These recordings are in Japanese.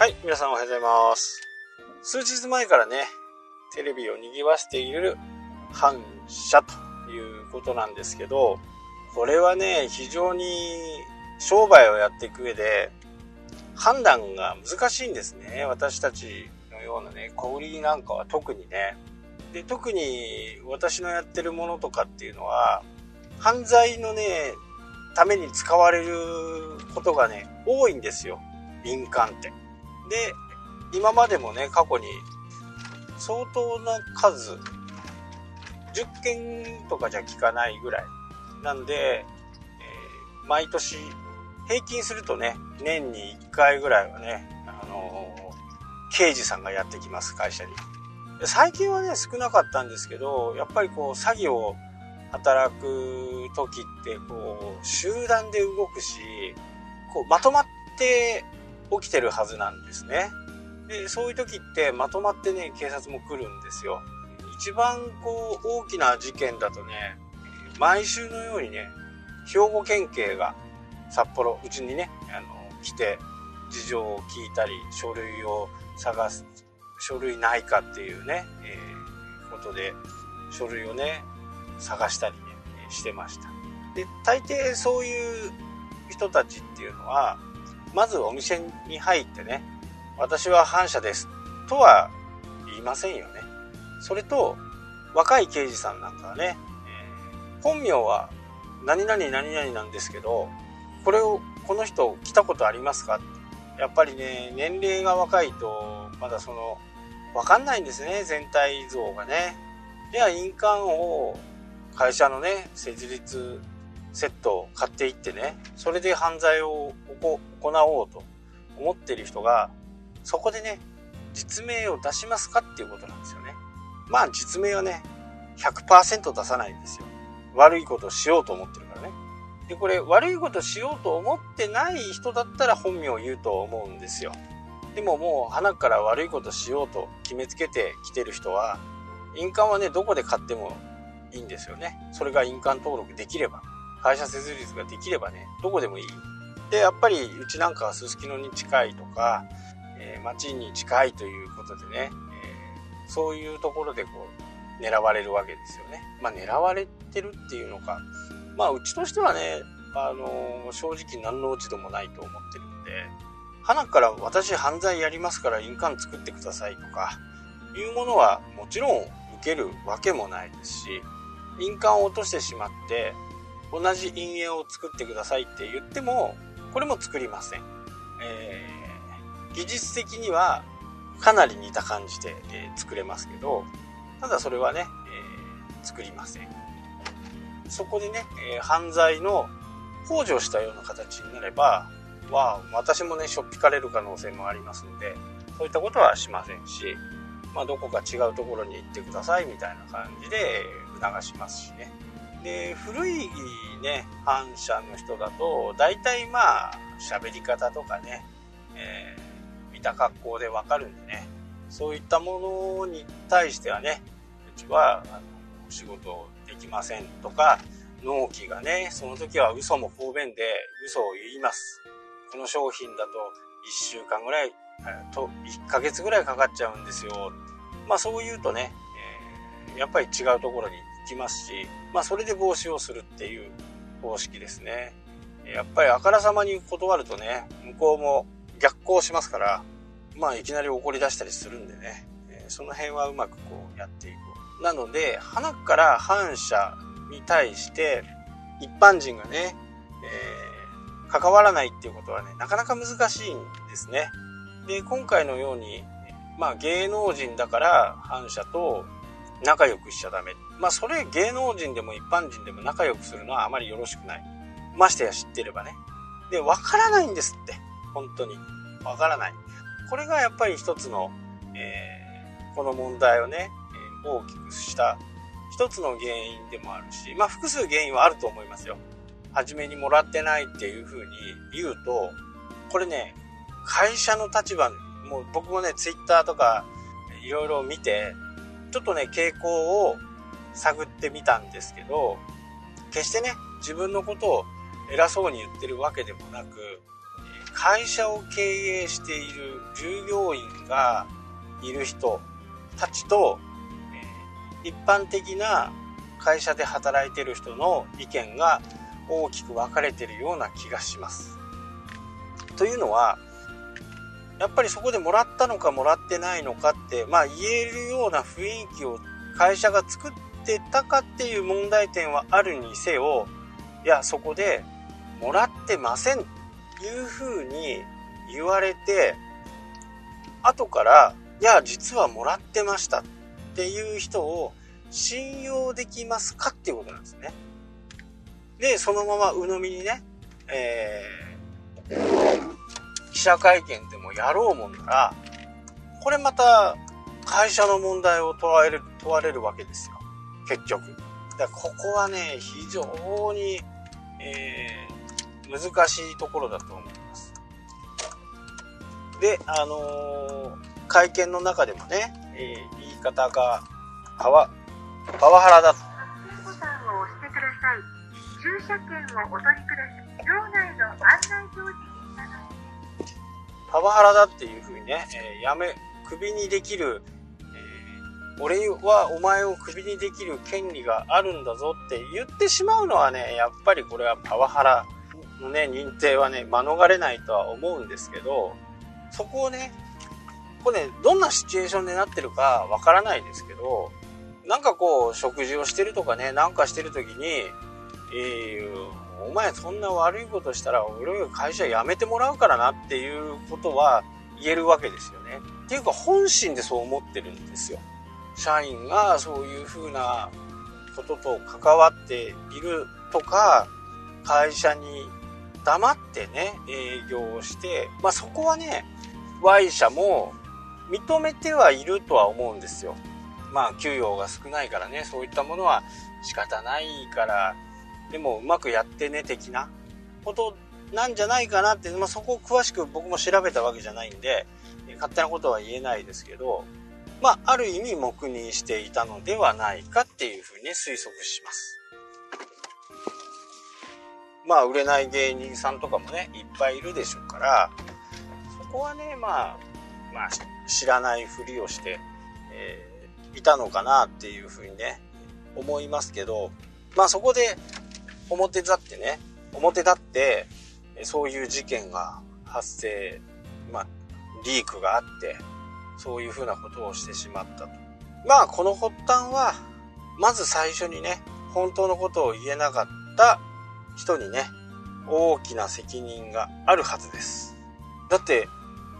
はい、皆さんおはようございます。数日前からね、テレビを賑わしている反射ということなんですけど、これはね、非常に商売をやっていく上で、判断が難しいんですね。私たちのようなね、小売りなんかは特にね。で、特に私のやってるものとかっていうのは、犯罪のね、ために使われることがね、多いんですよ。敏感って。で、今までもね、過去に相当な数、10件とかじゃ効かないぐらい。なんで、えー、毎年、平均するとね、年に1回ぐらいはね、あのー、刑事さんがやってきます、会社に。最近はね、少なかったんですけど、やっぱりこう、詐欺を働く時って、こう、集団で動くし、こう、まとまって起きてるはずなんですね。で、そういう時ってまとまってね、警察も来るんですよ。一番こう大きな事件だとね、毎週のようにね、兵庫県警が札幌、うちにね、あの、来て、事情を聞いたり、書類を探す、書類ないかっていうね、えー、ことで、書類をね、探したりね、してました。で、大抵そういう人たちっていうのは、まずお店に入ってね、私は反社ですとは言いませんよね。それと、若い刑事さんなんかはね、え、本名は何々何々なんですけど、これを、この人来たことありますか？やっぱりね、年齢が若いと、まだその、わかんないんですね、全体像がね。では、印鑑を会社のね、設立セットを買っていってね、それで犯罪を行おうと思ってる人が、そこでね、実名を出しますかっていうことなんですよね。まあ実名はね、100%出さないんですよ。悪いことをしようと思ってるからね。で、これ悪いことしようと思ってない人だったら本名を言うと思うんですよ。でももう鼻から悪いことしようと決めつけてきてる人は、印鑑はね、どこで買ってもいいんですよね。それが印鑑登録できれば。会社設立ができればね、どこでもいい。で、やっぱりうちなんかはすすきのに近いとか、えー、町に近いということでね、えー、そういうところでこう、狙われるわけですよね。まあ狙われてるっていうのか、まあうちとしてはね、あのー、正直何の落ち度もないと思ってるんで、花から私犯罪やりますから印鑑作ってくださいとか、いうものはもちろん受けるわけもないですし、印鑑を落としてしまって、同じ陰影を作ってくださいって言っても、これも作りません。えー、技術的にはかなり似た感じで、えー、作れますけど、ただそれはね、えー、作りません。そこでね、え犯罪の控除したような形になれば、は、私もね、しょっぴかれる可能性もありますので、そういったことはしませんし、まあ、どこか違うところに行ってくださいみたいな感じで促しますしね。で、古いね、反射の人だと、大体まあ、喋り方とかね、えー、見た格好でわかるんでね、そういったものに対してはね、うちは、あの、仕事できませんとか、納期がね、その時は嘘も方便で嘘を言います。この商品だと1週間ぐらい、と1ヶ月ぐらいかかっちゃうんですよ。まあそう言うとね、えー、やっぱり違うところにきますし、まあそれで防止をするっていう方式ですね。やっぱりあからさまに断るとね、向こうも逆行しますから、まあいきなり怒り出したりするんでね、その辺はうまくこうやっていこう。なので、花から反射に対して一般人がね、えー、関わらないっていうことはね、なかなか難しいんですね。で、今回のように、まあ芸能人だから反射と仲良くしちゃダメ。まあそれ芸能人でも一般人でも仲良くするのはあまりよろしくない。ましてや知ってればね。で、わからないんですって。本当に。わからない。これがやっぱり一つの、えー、この問題をね、えー、大きくした一つの原因でもあるし、まあ複数原因はあると思いますよ。初めにもらってないっていうふうに言うと、これね、会社の立場、もう僕もね、ツイッターとかいろいろ見て、ちょっとね、傾向を探ってみたんですけど、決してね、自分のことを偉そうに言ってるわけでもなく、会社を経営している従業員がいる人たちと、一般的な会社で働いてる人の意見が大きく分かれてるような気がします。というのは、やっぱりそこでもらったのかもらってないのかって、まあ言えるような雰囲気を会社が作ってたかっていう問題点はあるにせよ、いや、そこでもらってませんというふうに言われて、後から、いや、実はもらってましたっていう人を信用できますかっていうことなんですね。で、そのまま鵜呑みにね、えー、記者会見でやろうもんなら、これまた会社の問題を問われる、問われるわけですよ。結局。だからここはね、非常に、えー、難しいところだと思います。で、あのー、会見の中でもね、えー、言い方がパワ、パワハラだと。駐車券をお取りください。場内の案内表示パワハラだっていうふうにね、えー、やめ、クビにできる、えー、俺はお前をクビにできる権利があるんだぞって言ってしまうのはね、やっぱりこれはパワハラのね、認定はね、免れないとは思うんですけど、そこをね、これね、どんなシチュエーションでなってるかわからないですけど、なんかこう、食事をしてるとかね、なんかしてる時に、えー、お前そんな悪いことしたら俺会社辞めてもらうからなっていうことは言えるわけですよね。っていうか本心でそう思ってるんですよ。社員がそういうふうなことと関わっているとか、会社に黙ってね、営業をして、まあそこはね、Y 社も認めてはいるとは思うんですよ。まあ給与が少ないからね、そういったものは仕方ないから、でもうまくやってね的なことなんじゃないかなって、まあそこを詳しく僕も調べたわけじゃないんで、勝手なことは言えないですけど、まあある意味黙認していたのではないかっていうふうに推測します。まあ売れない芸人さんとかもね、いっぱいいるでしょうから、そこはね、まあ、まあ知らないふりをして、えー、いたのかなっていうふうにね、思いますけど、まあそこで表立ってね、表立って、そういう事件が発生、まあ、リークがあって、そういうふうなことをしてしまったと。まあ、この発端は、まず最初にね、本当のことを言えなかった人にね、大きな責任があるはずです。だって、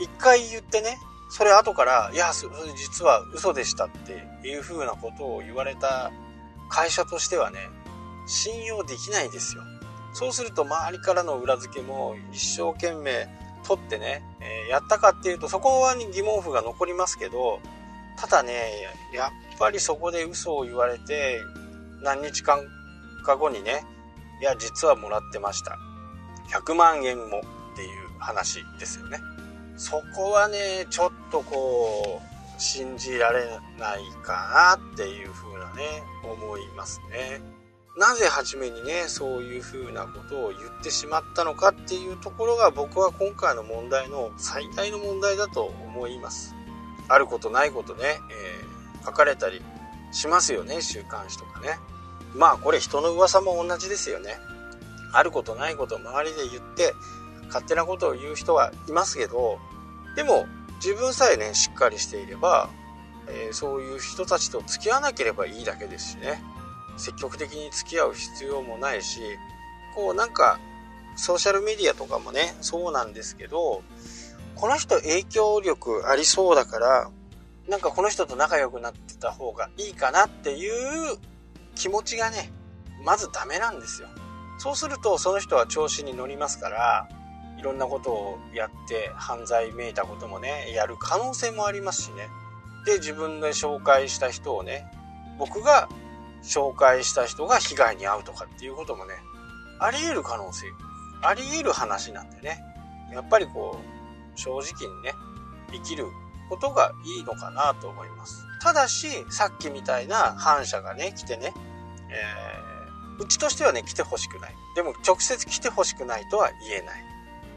一回言ってね、それ後から、いや、それ実は嘘でしたっていう風なことを言われた会社としてはね、信用できないですよ。そうすると周りからの裏付けも一生懸命取ってね、えー、やったかっていうとそこは疑問符が残りますけど、ただね、やっぱりそこで嘘を言われて、何日間か後にね、いや、実はもらってました。100万円もっていう話ですよね。そこはね、ちょっとこう、信じられないかなっていう風なね、思いますね。なぜ初めにね、そういう風なことを言ってしまったのかっていうところが僕は今回の問題の最大の問題だと思います。あることないことね、えー、書かれたりしますよね、週刊誌とかね。まあこれ人の噂も同じですよね。あることないことを周りで言って、勝手なことを言う人はいますけど、でも自分さえね、しっかりしていれば、えー、そういう人たちと付き合わなければいいだけですしね。積極的に付き合う必要もないし、こうなんか、ソーシャルメディアとかもね、そうなんですけど、この人影響力ありそうだから、なんかこの人と仲良くなってた方がいいかなっていう気持ちがね、まずダメなんですよ。そうするとその人は調子に乗りますから、いろんなことをやって犯罪めいたこともね、やる可能性もありますしね。で、自分で紹介した人をね、僕が紹介した人が被害に遭うとかっていうこともね、あり得る可能性、あり得る話なんでね、やっぱりこう、正直にね、生きることがいいのかなと思います。ただし、さっきみたいな反社がね、来てね、えー、うちとしてはね、来てほしくない。でも直接来てほしくないとは言えない。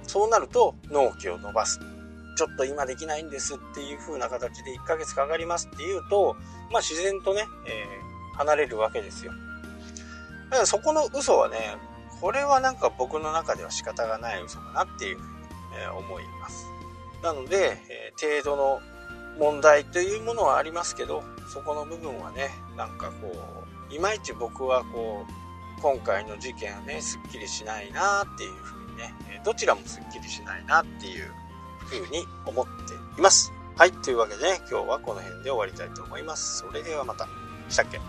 そうなると納期を伸ばす。ちょっと今できないんですっていう風な形で1ヶ月かかりますっていうと、まあ自然とね、えー、離れるわけですよ。だからそこの嘘はね、これはなんか僕の中では仕方がない嘘かなっていうふうに、え思います。なので、え、程度の問題というものはありますけど、そこの部分はね、なんかこう、いまいち僕はこう、今回の事件はね、すっきりしないなっていうふうにね、どちらもすっきりしないなっていうふうに思っています。はい、というわけで、ね、今日はこの辺で終わりたいと思います。それではまた。したっけ？